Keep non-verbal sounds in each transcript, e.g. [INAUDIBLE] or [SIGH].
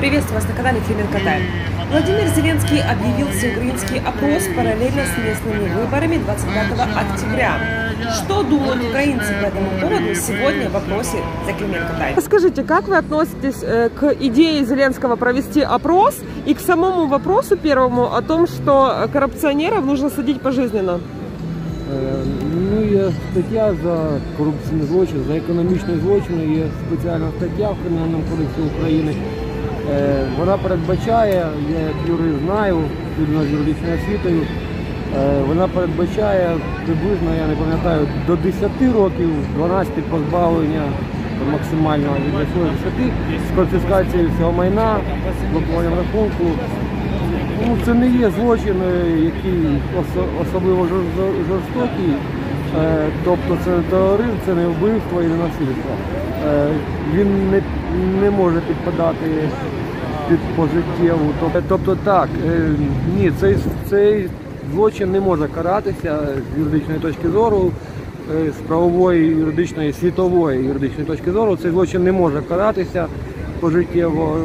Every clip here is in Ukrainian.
Приветствую вас на канале Филинг Тайм. Владимир Зеленский объявил всеукраинский опрос параллельно с местными выборами 25 октября. Что думают украинцы по этому поводу сегодня в вопросе за Клименко Тайм. Скажите, как вы относитесь э, к идее Зеленского провести опрос и к самому вопросу первому о том, что коррупционеров нужно садить пожизненно? Е, Ну, є стаття за корупційні злочини, за економічні злочини, є спеціальна стаття в Кримінальному кодексі України. Е, Вона передбачає, я як юрист знаю, людина з юридичною освітою, е, вона передбачає приблизно, я не пам'ятаю, до 10 років, 12 позбавлення максимального від 10 з конфіскацією всього майна, блокуванням рахунку. Ну, це не є злочин, е, який особливо жор- жор- жорстокий. Тобто це не тероризм, це не вбивство і не насильство. Він не, не може підпадати під пожиттєву. Тобто, так, е, ні, цей, цей злочин не може каратися з юридичної точки зору, е, з правової, юридичної, світової юридичної точки зору. Цей злочин не може каратися пожиттєво.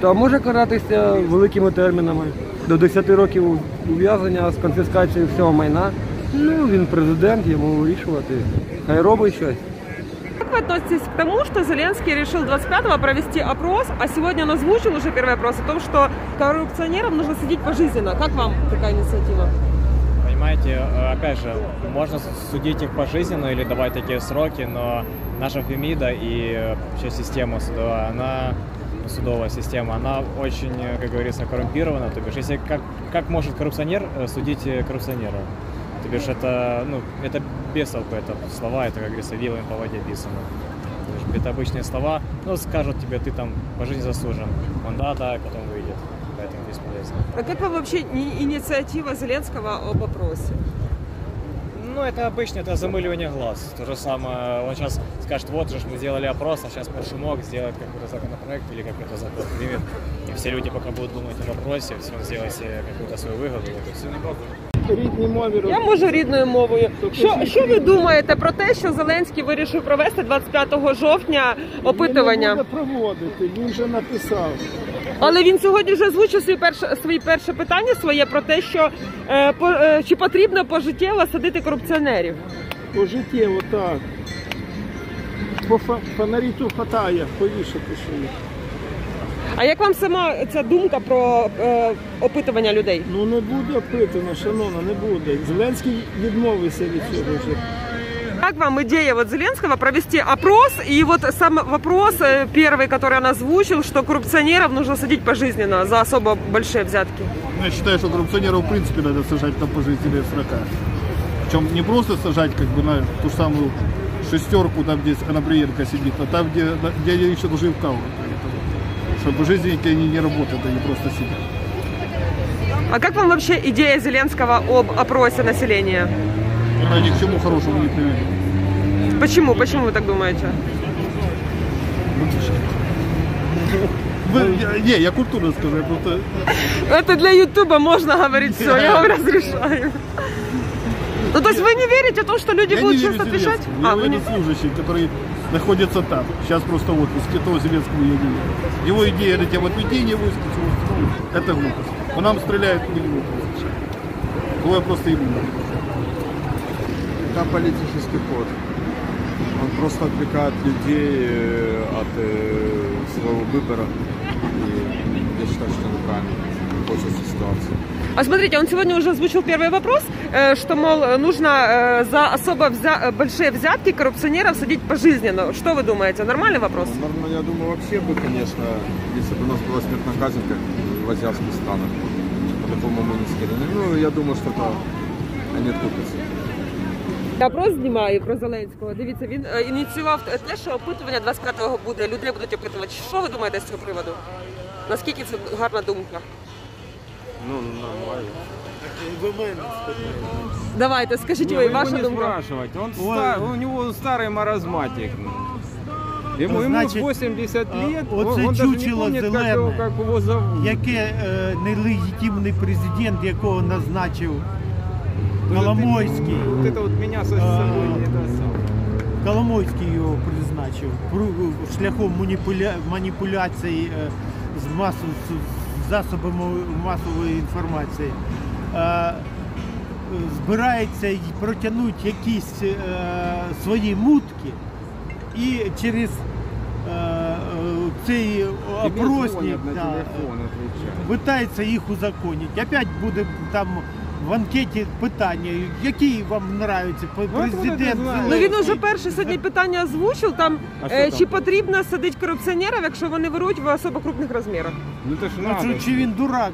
Та може каратися великими термінами до 10 років ув'язнення з конфіскацією всього майна. Ну, він президент, йому вирішувати. Хай робить щось. Вы относитесь к тому, что Зеленский решил 25-го провести опрос, а сегодня он озвучил уже первый опрос о том, что коррупционеров нужно садить пожизненно? Как вам такая инициатива? Понимаете, э, опять же, можно судить их пожизненно или давать такие сроки, но наша Фемида и вообще система судовая, она ну, судовая система, она очень, э, как говорится, коррумпирована. То бишь, если как, как может коррупционер э, судить коррупционера? То бишь, это, ну, это бестолку, это слова, это, как говорится, вилами по воде писано. То бишь, это обычные слова, ну, скажут тебе, ты там по жизни заслужен. Он да, да, и потом выйдет. Поэтому бесполезно. А как вам вообще инициатива Зеленского об опросе? Ну, это обычно, это замыливание глаз. То же самое, он сейчас скажет, вот же мы сделали опрос, а сейчас под шумок сделает какой-то законопроект или какой-то закон примет. И все люди пока будут думать о вопросе, все он сделает себе какую-то свою выгоду, вот и все. Рідні мові Я можу рідною мовою. Що, що ви думаєте про те, що Зеленський вирішив провести 25 жовтня опитування? Він не буде проводити, він вже написав. Але він сьогодні вже озвучив свої перше, свої перше питання своє про те, що е, по, е, чи потрібно пожиттєво садити корупціонерів. Пожиттєво так. По фа- фонаріту хватає, повішати що їх. А як вам сама ця думка про е, опитування людей? Ну не буде опитано, шановна, не буде. Зеленський відмовився від цього вже. Как вам идея вот Зеленского провести опрос и вот сам вопрос э, первый, который он озвучил, что коррупционеров нужно садить пожизненно за особо большие взятки? Ну, Я считаю, что коррупционеров в принципе надо сажать на пожизненные срока. Причем не просто сажать как бы на ту самую шестерку, там где Коноприенко сидит, а там, где, где они еще должны вкалывать. Что пожизненники они не работают, они просто сидят. А как вам вообще идея Зеленского об опросе населения? Она ни к чему хорошему не приведет. Почему? Почему вы так думаете? Вы- я- не, я культурно скажу, я просто... Это для Ютуба можно говорить все, я вам разрешаю. Ну, то есть вы не верите в то, что люди Я не будут верю сейчас отвечать? Зеленскому. А, Я вы не... военнослужащий, который находится там. Сейчас просто в отпуске, того Зеленского я не верю. Его идея на тему отведения войск, всего остального, это глупость. По нам стреляют, не. Его я просто ему. Это политический ход. Он просто отвлекает людей э, от э, своего выбора. И я считаю, что неправильно пользуется ситуацией. А смотрите, он сегодня уже озвучил первый вопрос, э, что, мол, нужно э, за особо взя- э, большие взятки коррупционеров садить пожизненно. Что вы думаете? Нормальный вопрос? Ну, нормально, я думаю, вообще бы, конечно, если бы у нас была смертная казнь, как в азиатских странах, это, по-моему, не скорее. Ну, я думаю, что это они откупятся. Я опрос знімаю про Зеленського. Дивіться, він е, ініціював те, що опитування 25-го буде. Людей будуть опитувати. Що ви думаєте з цього приводу? Наскільки це гарна думка? Ну, нормально. Давайте, скажіть ви, его ваша не думка. спрашивать. Он ста- у него старый маразматик. Ему, ему Значит, 80 а, лет, вот он, это он даже не чучело помнит, как зеленое. его, как его зовут. Яке е, нелегітимний президент, якого назначив Вот это- Коломойський. Вот это вот меня со А. собой не это самое. Коломойський його призначив Пру- шляхом маніпуля... маніпуляцій е, з масу, з засобами масової інформації, е, збирається й протягнути якісь е, свої мутки і через е, цей опросник да, питається їх узаконити. Опять буде там в анкеті питання, які вам подобаються президент. Ну він уже перше сьогодні питання озвучив. Там А що е, там? чи потрібно садити корупціонерів, якщо вони вирують в особо крупних розмірах? Ну то ж Ну, надо. чи, чи він дурак?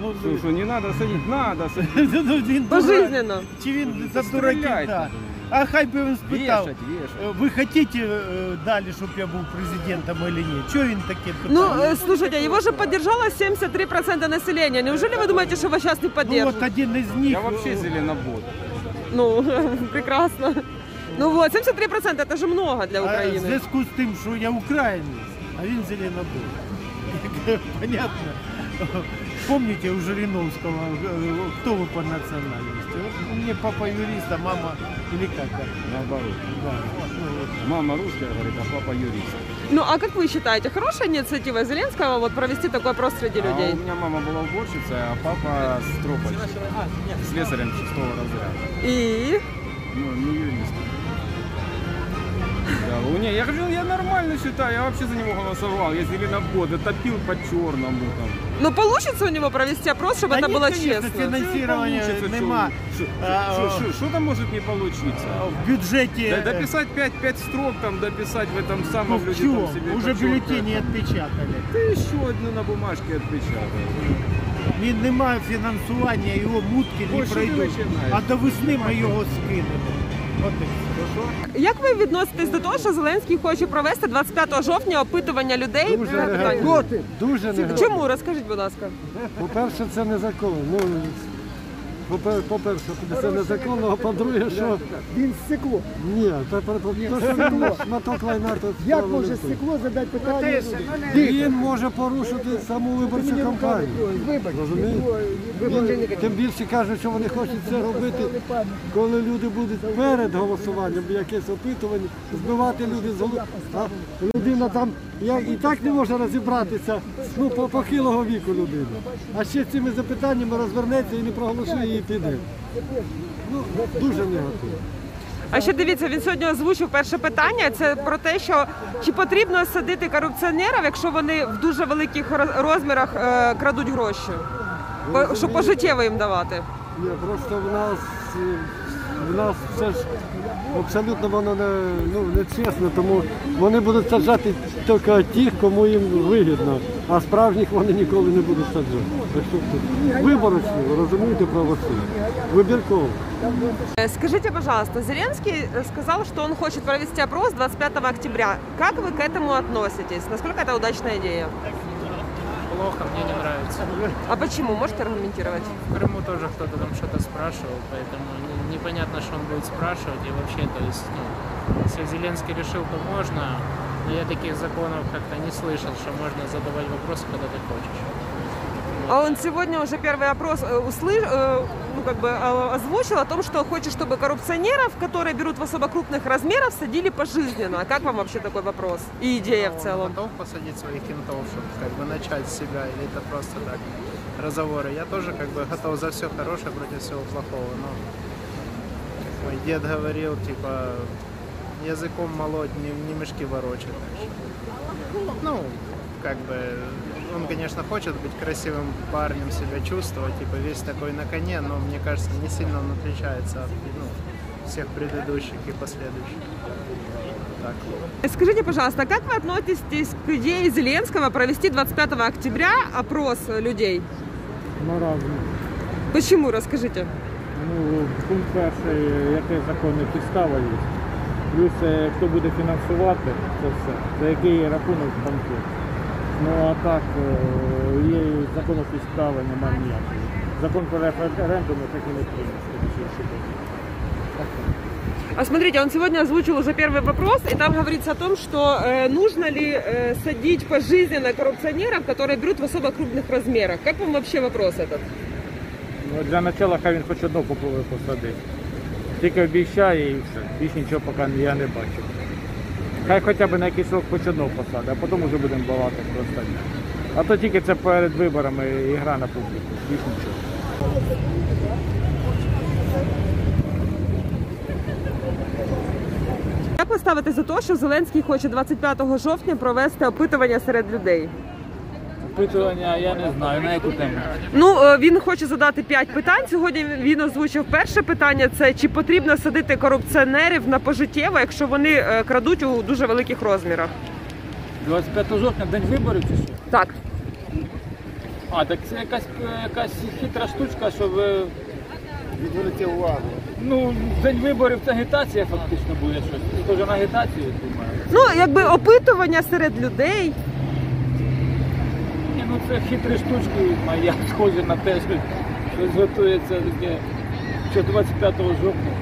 Ну, Что, что, не надо садить? Надо садить. [LAUGHS] ну, він дурак. Пожизненно. Чи він за Стріляйте. Да. А хай би він спитав, Вешать, вешать. е, ви хочете е, далі, щоб я був президентом чи ні? Чого він таке Ну, питає? э, слушайте, его же поддержало 73% населения. Неужели вы думаете, что его сейчас не Ну, от поддержат? один із них. Я вообще зеленобот. Ну, [LAUGHS] прекрасно. Ну вот, 73% это же много для А, в Украины. зв'язку з тим, що я українець, а він зеленобой. [LAUGHS] Понятно. Помните у Жириновского, э, кто вы по национальности? У меня папа юрист, а мама или как? Наоборот. Да, ну. Мама русская говорит, а папа юрист. Ну, а как вы считаете, хорошая инициатива Зеленского вот провести такой опрос среди А людей? у меня мама была уборщицей, а папа стропольщик. Слесарем шестого разряда. И? Ну, не юрист. Да, у не, я говорю, я нормально считаю, я вообще за него голосовал. Я зеленобот, я топил по черному там. Ну, получится у него провести опрос, чтобы Да это нет, было конечно, честно? финансирования Получится, нема. Что, А, что, что, что там может не получиться? В бюджете... Да, э, дописать 5, 5 строк, там, дописать в этом ну, самом в люди чём? там себе Уже почёткое. бюллетени отпечатали. Ты еще одну на бумажке отпечатай. Ні- Немає фінансування, його мутки не Ой, що ти пройдуть. починаєш? А до весни ми його скинемо. Як ви відноситесь до того, що Зеленський хоче провести 25 жовтня опитування людей? Дуже негативно. Дуже негативно. Чому? Розкажіть, будь ласка. По-перше, це незаконно. Ну, по-перше, це незаконно, а по-друге, що... Він стекло. Ні, це що шматок лайна тут Як може стекло задати питання? Він може порушити саму виборчу кампанію. Розумієте? Тим більше кажуть, що вони хочуть це робити, коли люди будуть перед голосуванням, якесь опитування, збивати люди з голови. Людина там я, і так не може розібратися ну, по похилого віку людини. А ще цими запитаннями розвернеться і не проголосує і піде. Ну, дуже негативно. А ще дивіться, він сьогодні озвучив перше питання. Це про те, що чи потрібно садити корупціонерів, якщо вони в дуже великих розмірах е, крадуть гроші, По- щоб пожиттєво їм давати. Ні, просто в нас е, в нас це ж абсолютно воно не, ну, не чесно, тому вони будуть саджати тільки тих, кому їм вигідно, а справжніх вони ніколи не будуть саджати. Так що тут виборочно, ви розумієте правосуддя. Вибірково. Э, Скажите, пожалуйста, Зеленский э, сказал, что он хочет провести опрос 25 октября. Как вы к этому относитесь? Насколько это удачная идея? Плохо, мне не нравится. А почему? Можете аргументировать? В Крыму тоже кто-то там что-то спрашивал, поэтому не- непонятно, что он будет спрашивать. И вообще, то есть, ну, если Зеленский решил, то можно, но я таких законов как-то не слышал, что можно задавать вопросы, когда ты хочешь. А он сегодня уже первый опрос э, услы- э, ну, как бы, э, озвучил о том, что хочет, чтобы коррупционеров, которые берут в особо крупных размеров, садили пожизненно. А как вам вообще такой вопрос и идея в целом? Готов посадить своих кентов, чтобы как бы начать с себя, или это просто так разговоры? Я тоже как бы готов за все хорошее против всего плохого, но как мой дед говорил, типа, языком молоть, не, не мешки ворочать. Ну, как бы, он, конечно, хочет быть красивым парнем, себя чувствовать, типа, весь такой на коне, но мне кажется, не сильно он отличается от ну, всех предыдущих и последующих. Так. Скажите, пожалуйста, как вы относитесь к идее Зеленского провести 25 октября опрос людей? Наразі. Почему? Расскажите. Ну, пункт перший, яке законне підстава є. Плюс е, хто буде фінансувати це все, за який рахунок банку. Ну а так, е, є і закону підстави, немає ніякої. Закон про референдум так і не прийнято. А смотрите, он сегодня озвучил уже первый вопрос, и там говорится о том, что э, нужно ли э, садить пожизненно коррупционеров, которые берут в особо крупных размерах. Как вам вообще вопрос этот? Ну, для начала хай він хоч одну попробує посадити. Тільки обіцяє і все. Більш нічого поки я не бачу. Хай хоча б на якийсь срок хоч одного посади, а потім вже будемо балати про останнє. А то тільки це перед виборами і гра на публіку. Їх нічого. Як ви ставите за те, що Зеленський хоче 25 жовтня провести опитування серед людей? Опитування я не знаю, на яку тему. Ну е, він хоче задати 5 питань. Сьогодні він озвучив перше питання: це чи потрібно садити корупціонерів на пожиттєво, якщо вони е, крадуть у дуже великих розмірах? 25 жовтня, день виборів чи що? Так. А, так це якась, якась хитра штучка, щоб е, Відвернути увагу. ну, день виборів це агітація фактично буде щось. Вже на агітацію, думаю. Ну якби опитування серед людей. Це хитрі штучки, а я схожі на те, що щось готується таке, що 25 жовтня.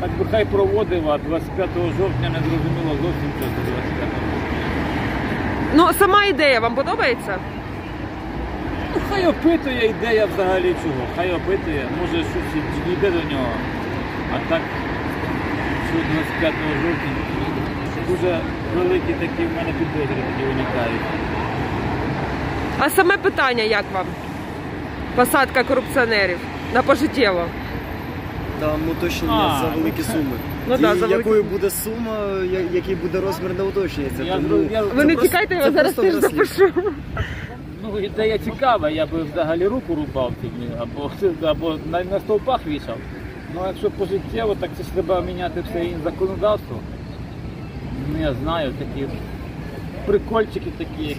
Так би хай проводив, а 25 жовтня не зрозуміло зовсім що це 25 Ну сама ідея вам подобається? Ну, хай опитує ідея взагалі чого. Хай опитує, може щось і дійде до нього. А так, що 25 жовтня дуже великі такі в мене підозри тоді виникають. А саме питання як вам? Посадка корупціонерів на пожиттєво. Там уточнення А, за великі ну суми. Ну да, за великі- якою буде сума, я- який буде розмір, не уточнюється. Я Тому зрозумів. це Ви не просто- тікайте, я це зараз просто теж браслет. запишу. Ну, ідея цікава, я би взагалі руку рубав тоді, або, або на, на стовпах вішав. Ну, а якщо пожиттєво, так це ж треба міняти все і законодавство. Ну, я знаю, такі прикольчики такі.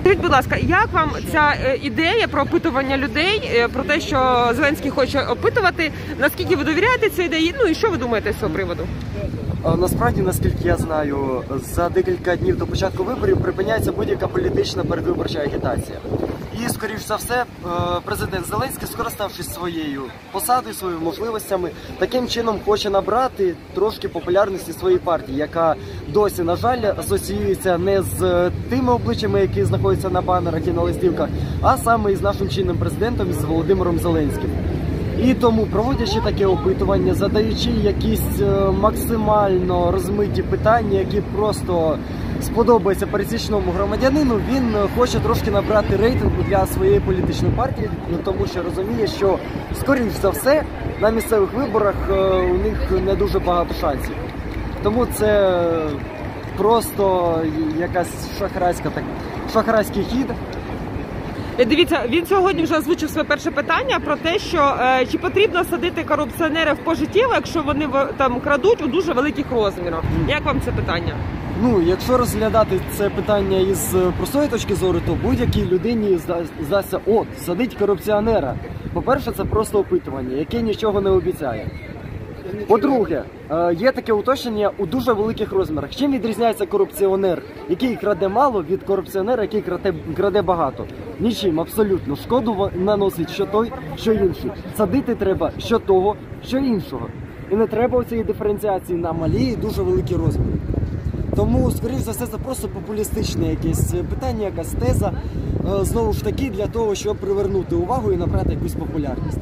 Скажіть, будь ласка, як вам ця е, ідея про опитування людей, е, про те, що Зеленський хоче опитувати? Наскільки ви довіряєте цій ідеї? Ну і що ви думаєте з цього приводу? Насправді, наскільки я знаю, за декілька днів до початку виборів припиняється будь-яка політична передвиборча агітація. І, скоріш за все, е, президент Зеленський, скориставшись своєю посадою, своїми можливостями, таким чином хоче набрати трошки популярності своїй партії, яка досі, на жаль, асоціюється не з тими обличчями, які знаходяться на банерах і на листівках, а саме із нашим чинним президентом з Володимиром Зеленським. І тому, проводячи таке опитування, задаючи якісь е, максимально розмиті питання, які просто сподобаються пересічному громадянину, він е, хоче трошки набрати рейтингу для своєї політичної партії, ну, тому що розуміє, що скоріш за все на місцевих виборах е, у них не дуже багато шансів. Тому це просто якась шахрайська так шахрайський хід. Е, Дивіться, він сьогодні вже озвучив своє перше питання про те, що е, чи потрібно садити корупціонерів пожиттєво, якщо вони в- там крадуть у дуже великих розмірах. Як вам це питання? Ну, якщо розглядати це питання із е, простої точки зору, то будь-якій людині зда- здасться, от, садить корупціонера. По-перше, це просто опитування, яке нічого не обіцяє. По-друге, е, є таке уточнення у дуже великих розмірах. Чим відрізняється корупціонер, який краде мало, від корупціонера, який краде, краде багато? Нічим, абсолютно. Шкоду наносить що той, що інший. Садити треба що того, що іншого. І не треба цієї диференціації на малі і дуже великі розміри. Тому, скоріш за все, це просто популістичне якесь питання, якась теза. е, Знову ж таки, для того, щоб привернути увагу і набрати якусь популярність.